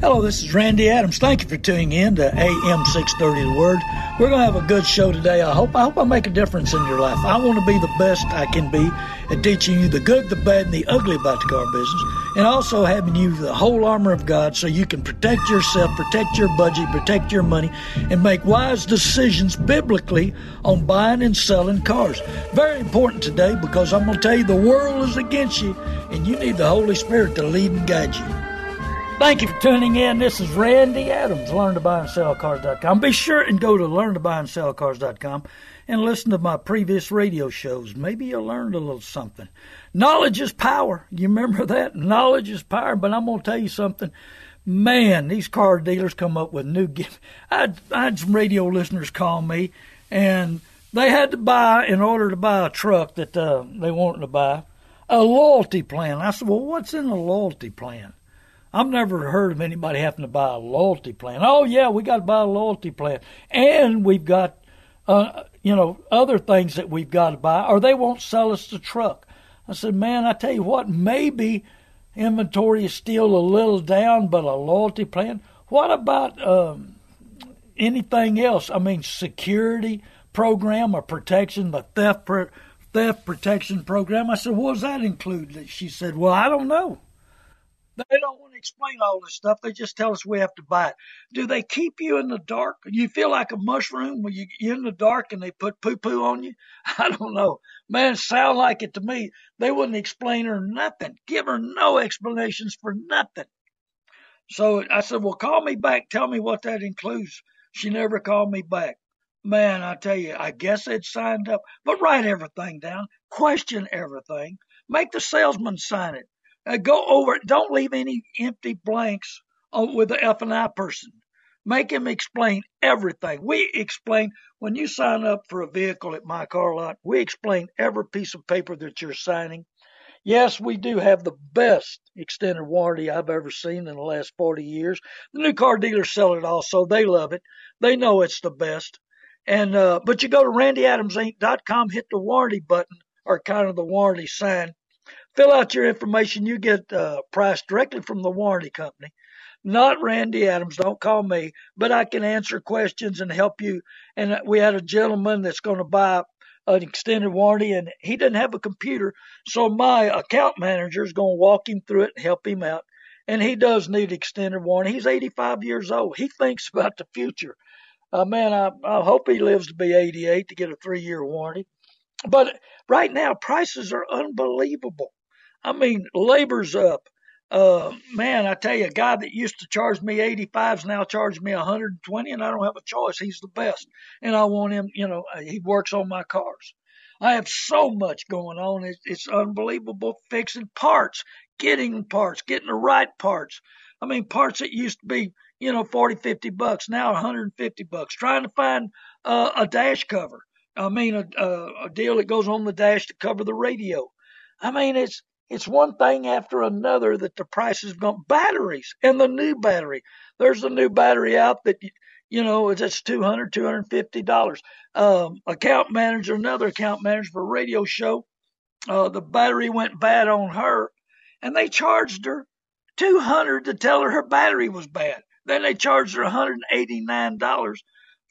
Hello, this is Randy Adams. Thank you for tuning in to AM 630 The Word. We're going to have a good show today. I hope I hope I make a difference in your life. I want to be the best I can be at teaching you the good, the bad, and the ugly about the car business, and also having you the whole armor of God so you can protect yourself, protect your budget, protect your money, and make wise decisions biblically on buying and selling cars. Very important today because I'm going to tell you the world is against you, and you need the Holy Spirit to lead and guide you. Thank you for tuning in. This is Randy Adams, learn to buy and sell cars.com. Be sure and go to learn to buy and sell cars.com and listen to my previous radio shows. Maybe you learned a little something. Knowledge is power. You remember that? Knowledge is power. But I'm going to tell you something. Man, these car dealers come up with new gifts. I I had some radio listeners call me, and they had to buy, in order to buy a truck that uh, they wanted to buy, a loyalty plan. I said, Well, what's in a loyalty plan? I've never heard of anybody having to buy a loyalty plan. Oh yeah, we got to buy a loyalty plan, and we've got, uh, you know, other things that we've got to buy, or they won't sell us the truck. I said, man, I tell you what, maybe inventory is still a little down, but a loyalty plan. What about um, anything else? I mean, security program or protection, the theft theft protection program. I said, what does that include? She said, well, I don't know. They don't want to explain all this stuff. They just tell us we have to buy it. Do they keep you in the dark? You feel like a mushroom when you, you're in the dark and they put poo poo on you? I don't know. Man, sound like it to me. They wouldn't explain her nothing, give her no explanations for nothing. So I said, Well, call me back. Tell me what that includes. She never called me back. Man, I tell you, I guess they'd signed up, but write everything down, question everything, make the salesman sign it. Uh, go over it. Don't leave any empty blanks uh, with the F and I person. Make him explain everything. We explain when you sign up for a vehicle at my car lot. We explain every piece of paper that you're signing. Yes, we do have the best extended warranty I've ever seen in the last 40 years. The new car dealers sell it also. They love it. They know it's the best. And uh, but you go to randyadamsinc.com, hit the warranty button or kind of the warranty sign, fill out your information. You get uh, priced directly from the warranty company, not Randy Adams. Don't call me, but I can answer questions and help you. And we had a gentleman that's going to buy an extended warranty, and he didn't have a computer, so my account manager is going to walk him through it and help him out. And he does need extended warranty. He's 85 years old. He thinks about the future. Uh, man, I, I hope he lives to be 88 to get a three year warranty. But right now, prices are unbelievable. I mean, labor's up. Uh, man, I tell you, a guy that used to charge me 85 is now charging me 120, and I don't have a choice. He's the best, and I want him. You know, uh, he works on my cars. I have so much going on. It's, it's unbelievable. Fixing parts, getting parts, getting the right parts. I mean, parts that used to be, you know, 40, 50 bucks, now 150 bucks. Trying to find uh, a dash cover. I mean, a, a, a deal that goes on the dash to cover the radio. I mean, it's it's one thing after another that the price gone. Batteries and the new battery. There's a new battery out that you know it's two hundred, two hundred fifty dollars. Um, account manager, another account manager for a radio show. Uh, the battery went bad on her, and they charged her two hundred to tell her her battery was bad. Then they charged her one hundred eighty nine dollars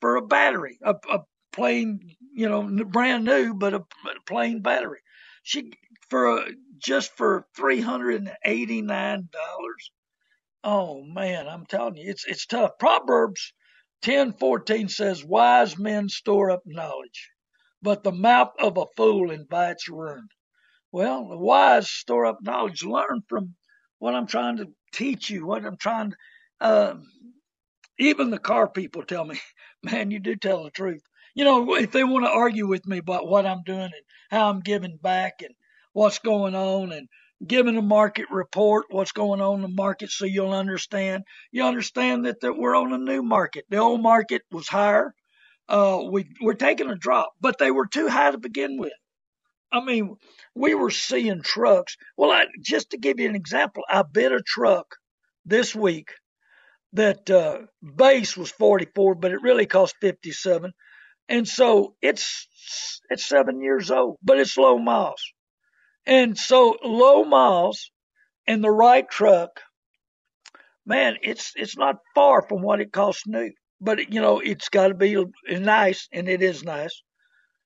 for a battery, a, a plain, you know, brand new, but a, a plain battery. She for a, just for three hundred and eighty nine dollars. Oh man, I'm telling you, it's it's tough. Proverbs ten fourteen says, "Wise men store up knowledge, but the mouth of a fool invites ruin." Well, the wise store up knowledge. Learn from what I'm trying to teach you. What I'm trying to. Uh, even the car people tell me, "Man, you do tell the truth." You know, if they want to argue with me about what I'm doing and how I'm giving back and what's going on and giving a market report, what's going on in the market, so you'll understand. You understand that, that we're on a new market. The old market was higher. Uh, we we're taking a drop, but they were too high to begin with. I mean, we were seeing trucks. Well, I, just to give you an example, I bid a truck this week that uh, base was 44, but it really cost 57, and so it's it's seven years old, but it's low miles. And so low miles and the right truck, man, it's it's not far from what it costs new. But you know, it's got to be nice, and it is nice.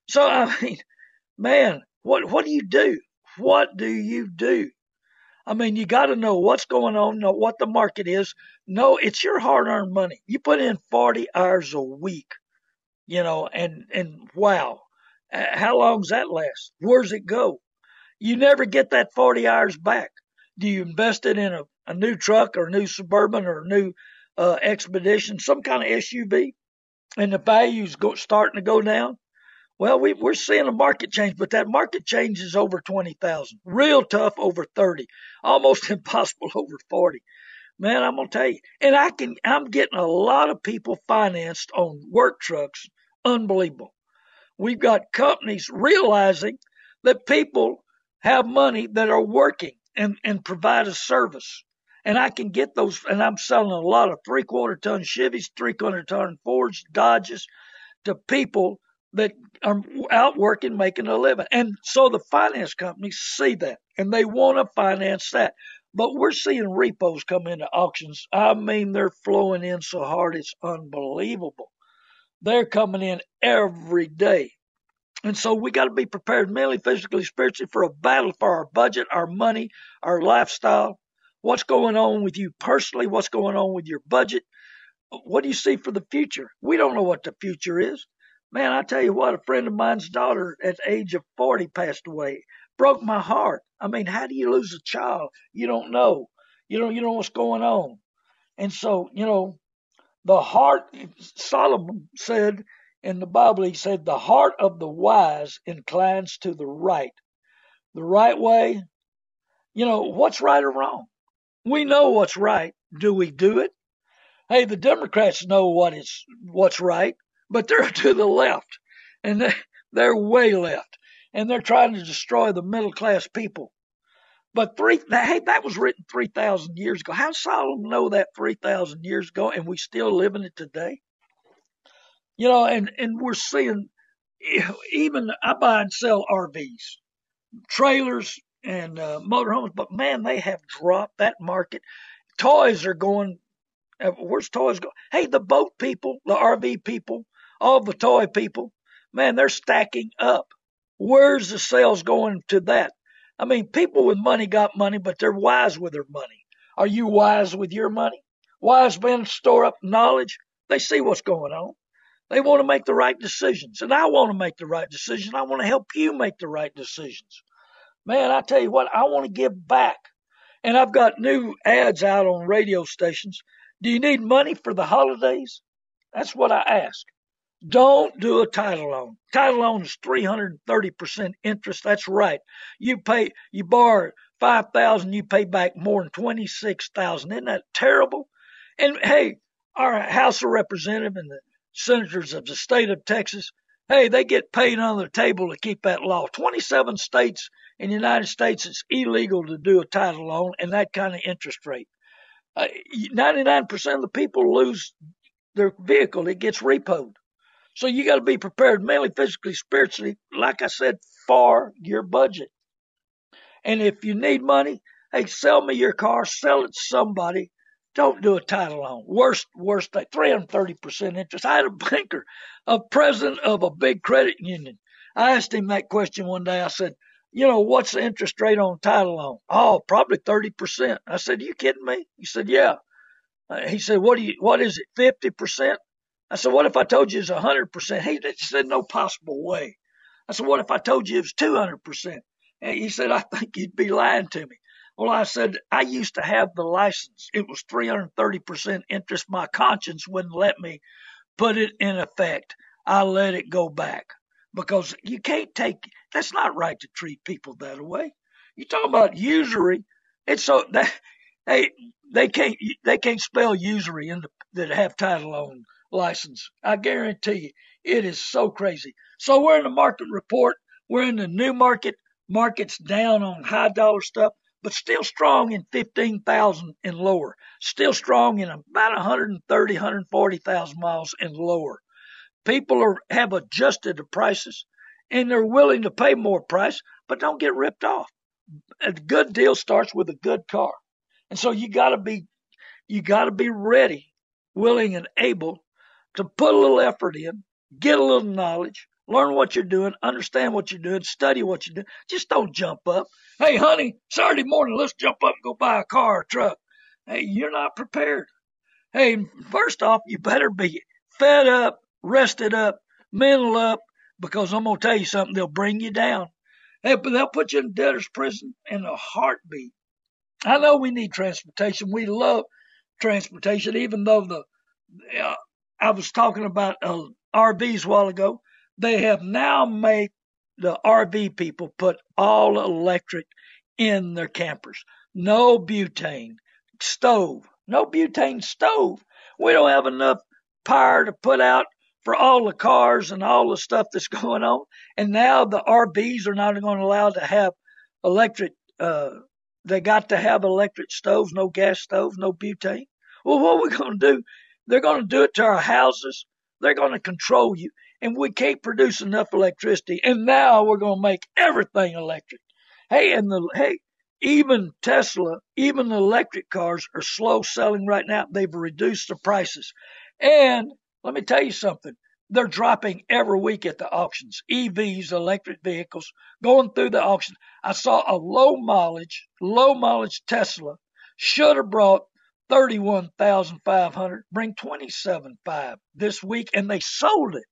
So I mean, man, what what do you do? What do you do? I mean, you got to know what's going on, know what the market is. No, it's your hard-earned money. You put in 40 hours a week, you know, and and wow, uh, how long does that last? Where's it go? You never get that 40 hours back. Do you invest it in a, a new truck or a new Suburban or a new uh, Expedition, some kind of SUV, and the value's go, starting to go down? Well, we, we're seeing a market change, but that market change is over 20,000. Real tough over 30. Almost impossible over 40. Man, I'm to tell you. And I can, I'm getting a lot of people financed on work trucks. Unbelievable. We've got companies realizing that people have money that are working and, and provide a service. And I can get those, and I'm selling a lot of three quarter ton Chevys, three quarter ton Fords, Dodges to people that are out working, making a living. And so the finance companies see that and they want to finance that. But we're seeing repos come into auctions. I mean, they're flowing in so hard, it's unbelievable. They're coming in every day. And so we got to be prepared mentally, physically, spiritually for a battle for our budget, our money, our lifestyle. What's going on with you personally? What's going on with your budget? What do you see for the future? We don't know what the future is. Man, I tell you what, a friend of mine's daughter at the age of 40 passed away. Broke my heart. I mean, how do you lose a child? You don't know. You don't, you know what's going on. And so, you know, the heart, Solomon said in the Bible, he said, the heart of the wise inclines to the right. The right way, you know, what's right or wrong? We know what's right. Do we do it? Hey, the Democrats know what is what's right, but they're to the left, and they're, way left, and they're trying to destroy the middle class people. But three, hey, that was written three thousand years ago. How Solomon know that three thousand years ago, and we still live in it today? You know, and, and we're seeing even I buy and sell RVs, trailers, and uh, motorhomes, but man, they have dropped that market. Toys are going. Uh, where's toys going? Hey, the boat people, the RV people, all the toy people, man, they're stacking up. Where's the sales going to that? I mean, people with money got money, but they're wise with their money. Are you wise with your money? Wise men store up knowledge. They see what's going on. They want to make the right decisions. And I want to make the right decision. I want to help you make the right decisions. Man, I tell you what, I want to give back. And I've got new ads out on radio stations. Do you need money for the holidays? That's what I ask. Don't do a title loan. Title loan is 330% interest. That's right. You pay, you borrow 5000 you pay back more than 26000 Isn't that terrible? And hey, our House of Representatives and the senators of the state of Texas, hey, they get paid under the table to keep that law. 27 states in the United States, it's illegal to do a title loan and that kind of interest rate. Uh, 99% of the people lose their vehicle, it gets repoed. So you got to be prepared mentally, physically, spiritually, like I said, for your budget. And if you need money, hey, sell me your car, sell it to somebody don't do a title loan. Worst, worst thing, 330% interest. I had a banker, a president of a big credit union. I asked him that question one day. I said, you know, what's the interest rate on title loan? Oh, probably 30%. I said, you kidding me? He said, yeah. Uh, he said, what do you, what is it, 50%? I said, what if I told you it's 100%? He said, no possible way. I said, what if I told you it was 200%? And he said, I think you'd be lying to me. Well, I said, I used to have the license. It was 330% interest. My conscience wouldn't let me put it in effect. I let it go back because you can't take, that's not right to treat people that way. You talk about usury. It's so that they they can't they can't spell usury in the that have title on license. I guarantee you, it is so crazy. So we're in the market report. We're in the new market. Market's down on high dollar stuff, but still strong in 15,000 and lower. Still strong in about 130, 140,000 miles and lower. People are have adjusted the prices and they're willing to pay more price, but don't get ripped off. A good deal starts with a good car. And so you got to be you got to be ready, willing and able to put a little effort in, get a little knowledge, learn what you're doing, understand what you're doing, study what you're doing. Just don't jump up. Hey, honey, Saturday morning, let's jump up and go buy a car or truck. Hey, you're not prepared. Hey, first off, you better be fed up, rested up, mental up, because I'm going to tell you something, they'll bring you down. Hey, but they'll put you in debtor's prison in a heartbeat. I know we need transportation. We love transportation, even though the uh, I was talking about uh, RVs a while ago. They have now made the RV people put all electric in their campers. No butane stove. No butane stove. We don't have enough power to put out for all the cars and all the stuff that's going on. And now the RVs are not going to allow to have electric. Uh, they got to have electric stoves, no gas stoves, no butane. Well, what are we going to do? They're going to do it to our houses. They're going to control you. And we can't produce enough electricity. And now we're going to make everything electric. Hey, and the, hey, even Tesla, even electric cars are slow selling right now. They've reduced the prices. And let me tell you something. They're dropping every week at the auctions. EVs, electric vehicles, going through the auction. I saw a low mileage, low mileage Tesla should have brought 31,500, bring 27.5 this week, and they sold it.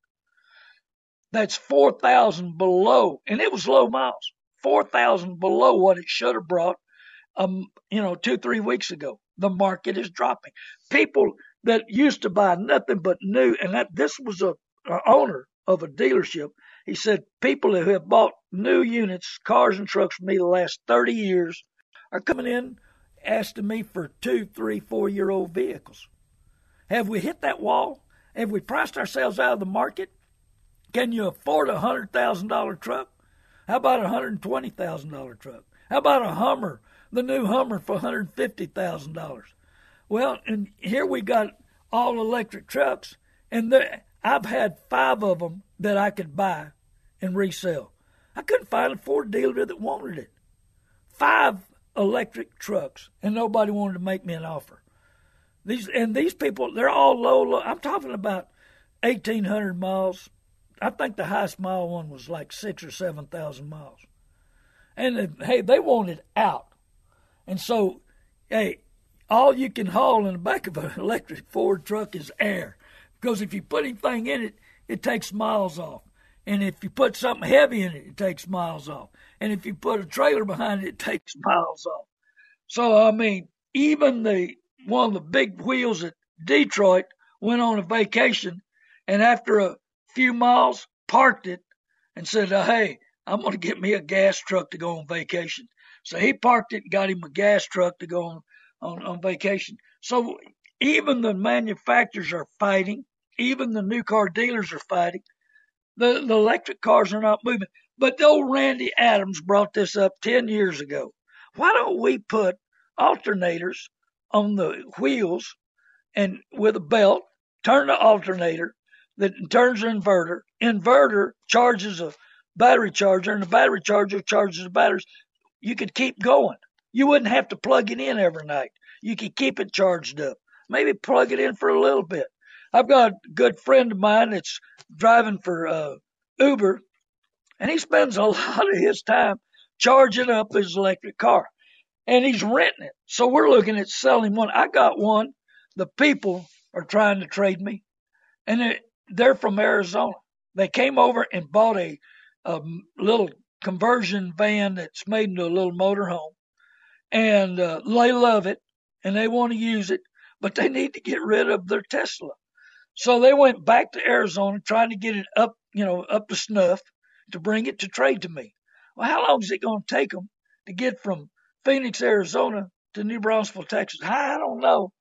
That's 4,000 below, and it was low miles, 4,000 below what it should have brought, um, you know, two, three weeks ago. The market is dropping. People that used to buy nothing but new, and that this was a, a owner of a dealership. He said people who have bought new units, cars and trucks from me the last 30 years are coming in asking me for two, three, four year old vehicles. Have we hit that wall? Have we priced ourselves out of the market? Can you afford a hundred thousand dollar truck? How about a hundred twenty thousand dollar truck? How about a Hummer, the new Hummer for hundred fifty thousand dollars? Well, and here we got all electric trucks, and I've had five of them that I could buy and resell. I couldn't find a Ford dealer that wanted it. Five electric trucks, and nobody wanted to make me an offer. These and these people, they're all low. low I'm talking about eighteen hundred miles. I think the highest mile one was like six or seven thousand miles. And uh, hey, they wanted out, and so hey, all you can haul in the back of an electric Ford truck is air, because if you put anything in it, it takes miles off. And if you put something heavy in it, it takes miles off. And if you put a trailer behind it, it takes miles off. So, I mean, even the one of the big wheels at Detroit went on a vacation and after a few miles parked it and said, uh, Hey, I'm going to get me a gas truck to go on vacation. So he parked it and got him a gas truck to go on, on, on vacation. So even the manufacturers are fighting, even the new car dealers are fighting the, the electric cars are not moving. But old Randy Adams brought this up 10 years ago. Why don't we put alternators on the wheels and with a belt, turn the alternator that turns the inverter. Inverter charges a battery charger, and the battery charger charges the batteries. You could keep going. You wouldn't have to plug it in every night. You could keep it charged up. Maybe plug it in for a little bit. I've got a good friend of mine that's driving for uh, Uber, and he spends a lot of his time charging up his electric car, and he's renting it. So we're looking at selling one. I got one. The people are trying to trade me, and they're from Arizona. They came over and bought a, a little conversion van that's made into a little motorhome, and uh, they love it and they want to use it, but they need to get rid of their Tesla. So they went back to Arizona trying to get it up, you know, up to snuff to bring it to trade to me. Well, how long is it going to take them to get from Phoenix, Arizona to New Braunfels, Texas? I don't know.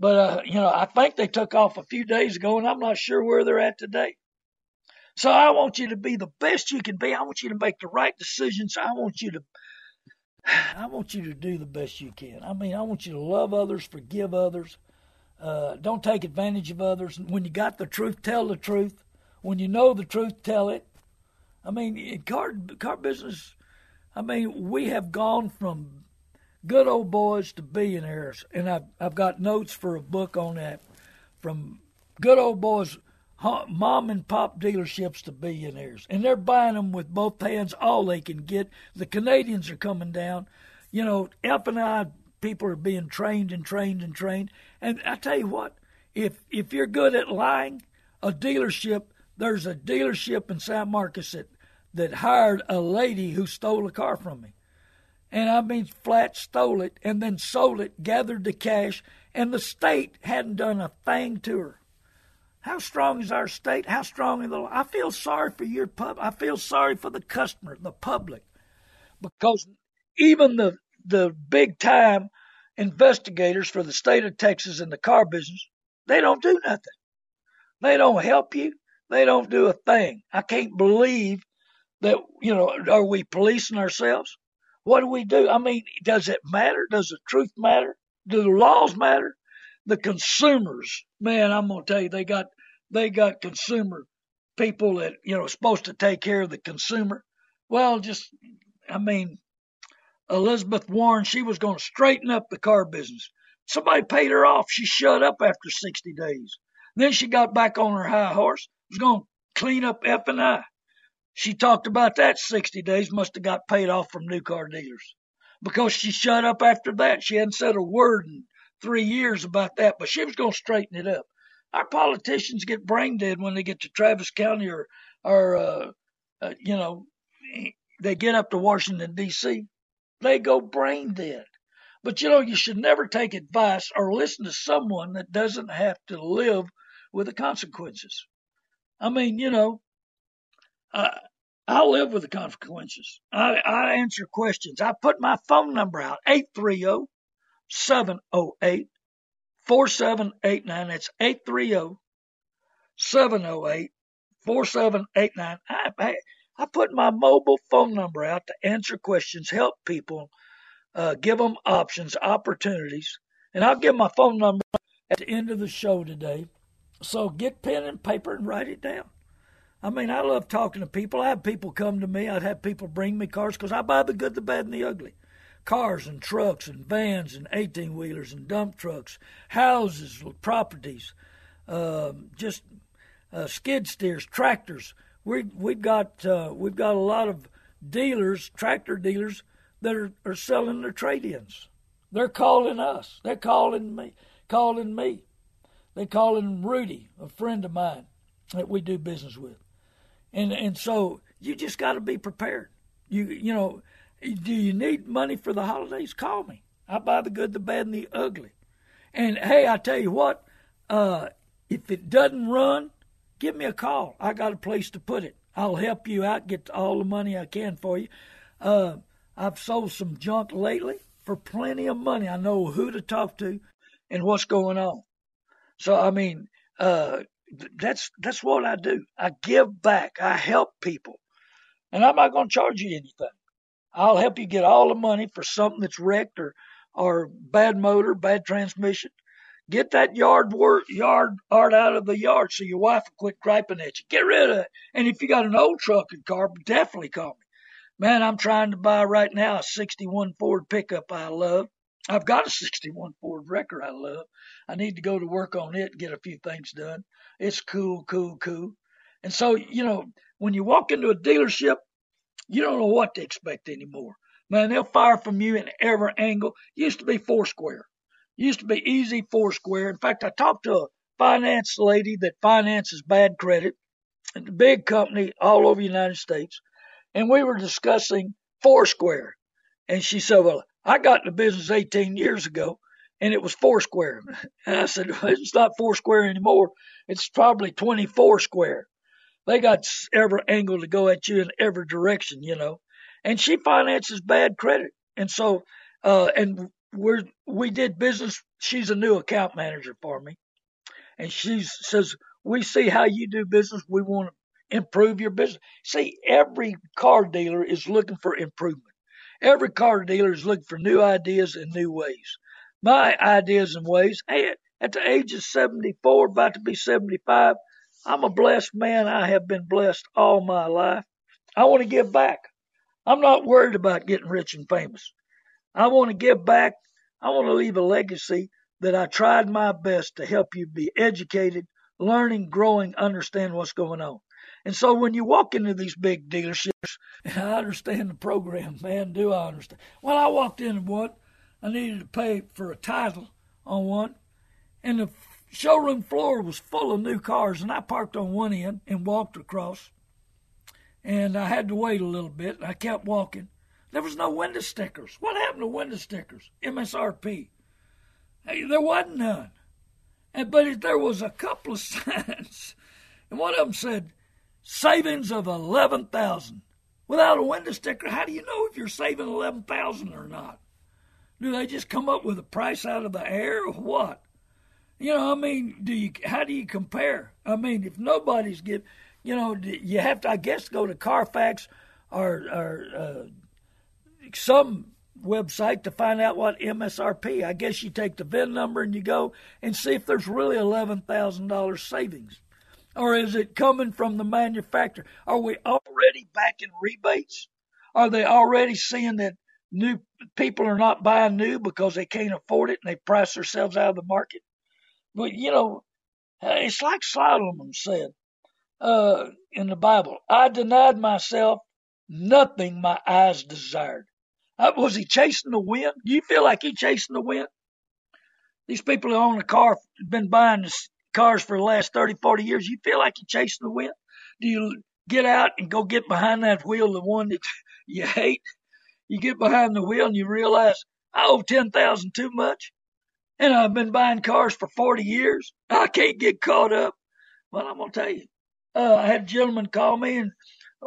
But, uh, you know, I think they took off a few days ago, and I'm not sure where they're at today. So I want you to be the best you can be. I want you to make the right decisions. I want you to I want you to do the best you can. I mean, I want you to love others, forgive others. Uh, don't take advantage of others. When you got the truth, tell the truth. When you know the truth, tell it. I mean, in car car business, I mean, we have gone from good old boys to billionaires, and I've I've got notes for a book on that, from good old boys mom and pop dealerships to billionaires, and they're buying them with both hands, all they can get. The Canadians are coming down. You know, F and I people are being trained and trained and trained. And I tell you what, if if you're good at lying, a dealership there's a dealership in San Marcos that that hired a lady who stole a car from me. And I mean flat stole it and then sold it, gathered the cash, and the state hadn't done a thing to her. How strong is our state? How strong is the I feel sorry for your pub. I feel sorry for the customer, the public, because even the the big time investigators for the state of Texas in the car business, they don't do nothing. They don't help you. They don't do a thing. I can't believe that you know. Are we policing ourselves? What do we do? I mean, does it matter? Does the truth matter? Do the laws matter? the consumers, man, I'm gonna tell you, they got they got consumer people that you know supposed to take care of the consumer. Well, just I mean, Elizabeth Warren, she was to straighten up the car business. Somebody paid her off. She shut up after 60 days. Then she got back on her high horse. Was to clean up F and I. She talked about that 60 days. Must have got paid off from new car dealers because she shut up after that. She hadn't said a word in three years about that, but she was going to straighten it up. Our politicians get brain dead when they get to Travis County or, or uh, uh, you know, they get up to Washington D.C. They go brain dead. But you know, you should never take advice or listen to someone that doesn't have to live with the consequences. I mean, you know, I, I live with the consequences. I, I answer questions. I put my phone number out, 830 708 4789. That's 830 708 4789. I, I put my mobile phone number out to answer questions, help people, uh, give them options, opportunities. And I'll give my phone number at the end of the show today. So get pen and paper and write it down. I mean, I love talking to people. I have people come to me. I'd have people bring me cars because I buy the good, the bad, and the ugly cars and trucks and vans and 18 wheelers and dump trucks, houses, properties, uh, just uh, skid steers, tractors. We we've got uh, we've got a lot of dealers, tractor dealers that are, are selling their trade-ins. They're calling us. They're calling me. Calling me. They're calling Rudy, a friend of mine that we do business with, and and so you just got to be prepared. You you know do you need money for the holidays? Call me. I buy the good, the bad, and the ugly. And hey, I tell you what, uh, if it doesn't run, give me a call. I got a place to put it. I'll help you out, get all the money I can for you. Uh, I've sold some junk lately for plenty of money. I know who to talk to and what's going on. So I mean, uh, that's that's what I do. I give back. I help people, and I'm not going to charge you anything. I'll help you get all the money for something that's wrecked or or bad motor, bad transmission. Get that yard work, yard art out of the yard so your wife will quit griping at you. Get rid of it. And if you got an old truck and car, definitely call me. Man, I'm trying to buy right now a 61 Ford pickup I love. I've got a 61 Ford wrecker I love. I need to go to work on it get a few things done. It's cool, cool, cool. And so, you know, when you walk into a dealership, you don't know what to expect anymore. Man, they'll fire from you in every angle. Used to be Foursquare. Used to be easy Foursquare. In fact, I talked to a finance lady that finances bad credit at a big company all over the United States. And we were discussing Foursquare. And she said, Well, I got into business 18 years ago and it was Foursquare. And I said, It's not Foursquare anymore. It's probably 24 square they got every angle to go at you in every direction, you know. and she finances bad credit. And so, uh, and we're we did business. She's a new account manager for me, and she says we see how you do business. We want to improve your business. See, every car dealer is looking for improvement. Every car dealer is looking for new ideas and new ways. My ideas and ways. Hey, at the age of 74, about to be 75, I'm a blessed man. I have been blessed all my life. I want to give back. I'm not worried about getting rich and famous. I want to give back. I want to leave a legacy that I tried my best to help you be educated, learning, growing, understand what's going on. And so when you walk into these big dealerships, and I understand the program, man, do I understand? Well, I walked in one, I needed to pay for a title on one, and the showroom floor was full of new cars, and I parked on one end and walked across, and I had to wait a little bit. And I kept walking. There was no window stickers. What happened to window stickers? MSRP. Hey, there wasn't none. And, but there was a couple of signs, and one of them said savings of eleven thousand. Without a window sticker, how do you know if you're saving eleven thousand or not? Do they just come up with a price out of the air or what? You know, I mean, do you? How do you compare? I mean, if nobody's get, you know, you have to, I guess, go to Carfax or or uh, some website to find out what MSRP. I guess you take the VIN number and you go and see if there's really eleven thousand dollars savings, or is it coming from the manufacturer? Are we already back in rebates? Are they already seeing that new people are not buying new because they can't afford it and they price themselves out of the market? But you know, it's like Solomon said uh, in the Bible. I denied myself nothing my eyes desired. Uh, was he chasing the wind? Do you feel like he chasing the wind? These people who own a car, been buying cars for the last 30, 40 years, you feel like you're chasing the wind? Do you get out and go get behind that wheel, the one that you hate? You get behind the wheel and you realize, I owe 10000 too much. And I've been buying cars for 40 years. I can't get caught up. Well, I'm going to tell you. Uh, I had a gentleman call me and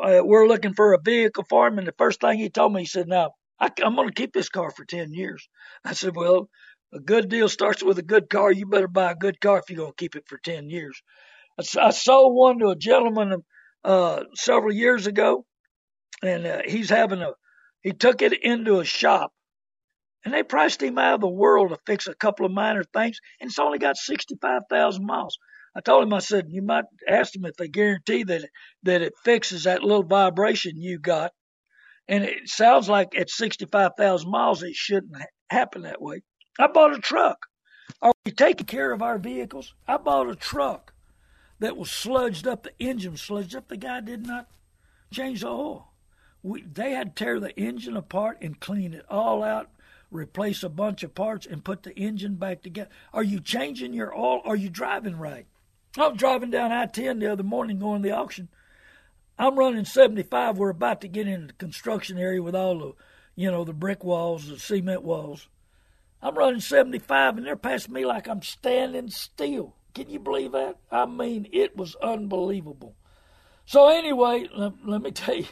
uh, we're looking for a vehicle for him. And the first thing he told me, he said, Now, I, I'm going to keep this car for 10 years. I said, Well, a good deal starts with a good car. You better buy a good car if you're going to keep it for 10 years. I, I sold one to a gentleman uh, several years ago, and uh, he's having a, he took it into a shop, and they priced him out of the world to fix a couple of minor things, and it's only got 65,000 miles. I told him, I said, you might ask them if they guarantee that that it fixes that little vibration you got and it sounds like at 65,000 miles, it shouldn't happen that way. I bought a truck. Oh, Are we taking care of our vehicles? I bought a truck that was sludged up, the engine sludged up. The guy did not change the oil. We, they had to tear the engine apart and clean it all out, replace a bunch of parts, and put the engine back together. Are you changing your oil? Are you driving right? I was driving down I 10 the other morning going to the auction I'm running 75. We're about to get into the construction area with all the, you know, the brick walls, the cement walls. I'm running 75 and they're passing me like I'm standing still. Can you believe that? I mean, it was unbelievable. So, anyway, let, let me tell you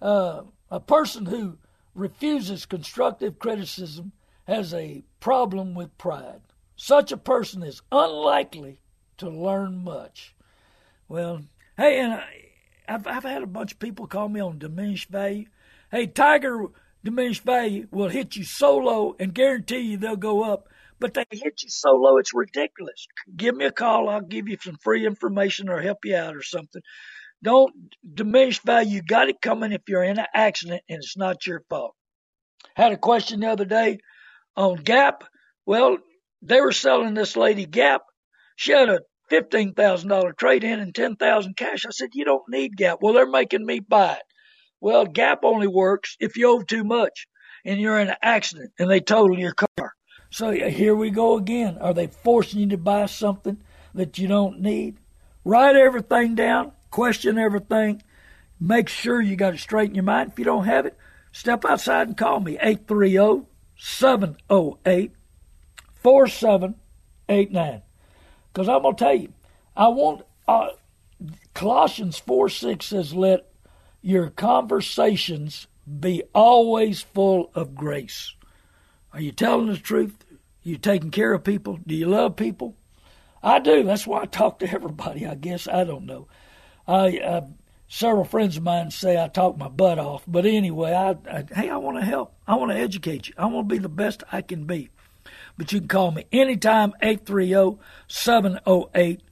uh, a person who refuses constructive criticism has a problem with pride. Such a person is unlikely to learn much. Well, hey, and I've, I've had a bunch of people call me on diminished value. Hey, Tiger diminished value will hit you so low and guarantee you they'll go up, but they hit you so low it's ridiculous. Give me a call. I'll give you some free information or help you out or something. Don't diminish value. You got it coming if you're in an accident and it's not your fault. Had a question the other day on Gap. Well, they were selling this lady Gap. She had a fifteen thousand dollar trade in and ten thousand cash. I said, You don't need Gap. Well, they're making me buy it. Well, Gap only works if you owe too much and you're in an accident and they total your car. So here we go again. Are they forcing you to buy something that you don't need? Write everything down, question everything, make sure you got it straight in your mind. If you don't have it, step outside and call me 830 708 4789. Because I'm going to tell you, I want, uh, Colossians 4 6 says, let your conversations be always full of grace. Are you telling the truth? Are you taking care of people? Do you love people? I do. That's why I talk to everybody. I guess I don't know. I uh, several friends of mine say I talk my butt off, but anyway, I, I hey, I want to help. I want to educate you. I want to be the best I can be. But you can call me anytime 830 708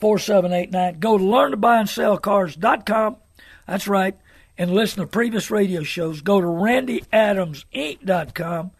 4789. Go to learntobuyandSellCars.com. That's right. And listen to previous radio shows. Go to randyadamsinc.com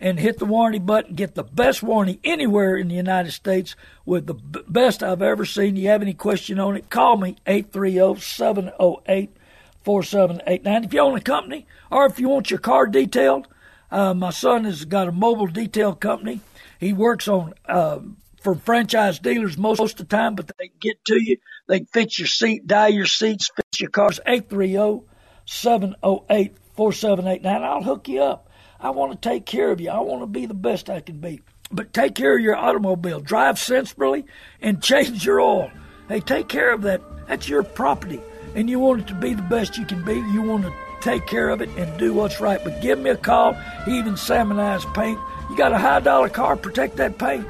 and hit the warranty button. Get the best warranty anywhere in the United States with the b- best I've ever seen. You have any question on it? Call me 830 708 4789. If you own a company or if you want your car detailed, uh, my son has got a mobile detail company. He works on uh, for franchise dealers most, most of the time, but they get to you. They fix your seat, dye your seats, fix your cars. 830 708 4789. I'll hook you up. I want to take care of you. I want to be the best I can be. But take care of your automobile. Drive sensibly and change your oil. Hey, take care of that. That's your property. And you want it to be the best you can be. You want to take care of it and do what's right. But give me a call. Even salmonized paint. You got a high dollar car, protect that paint.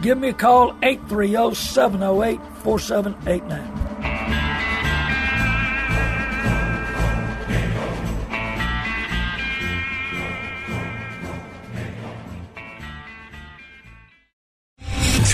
Give me a call, 830 708 4789.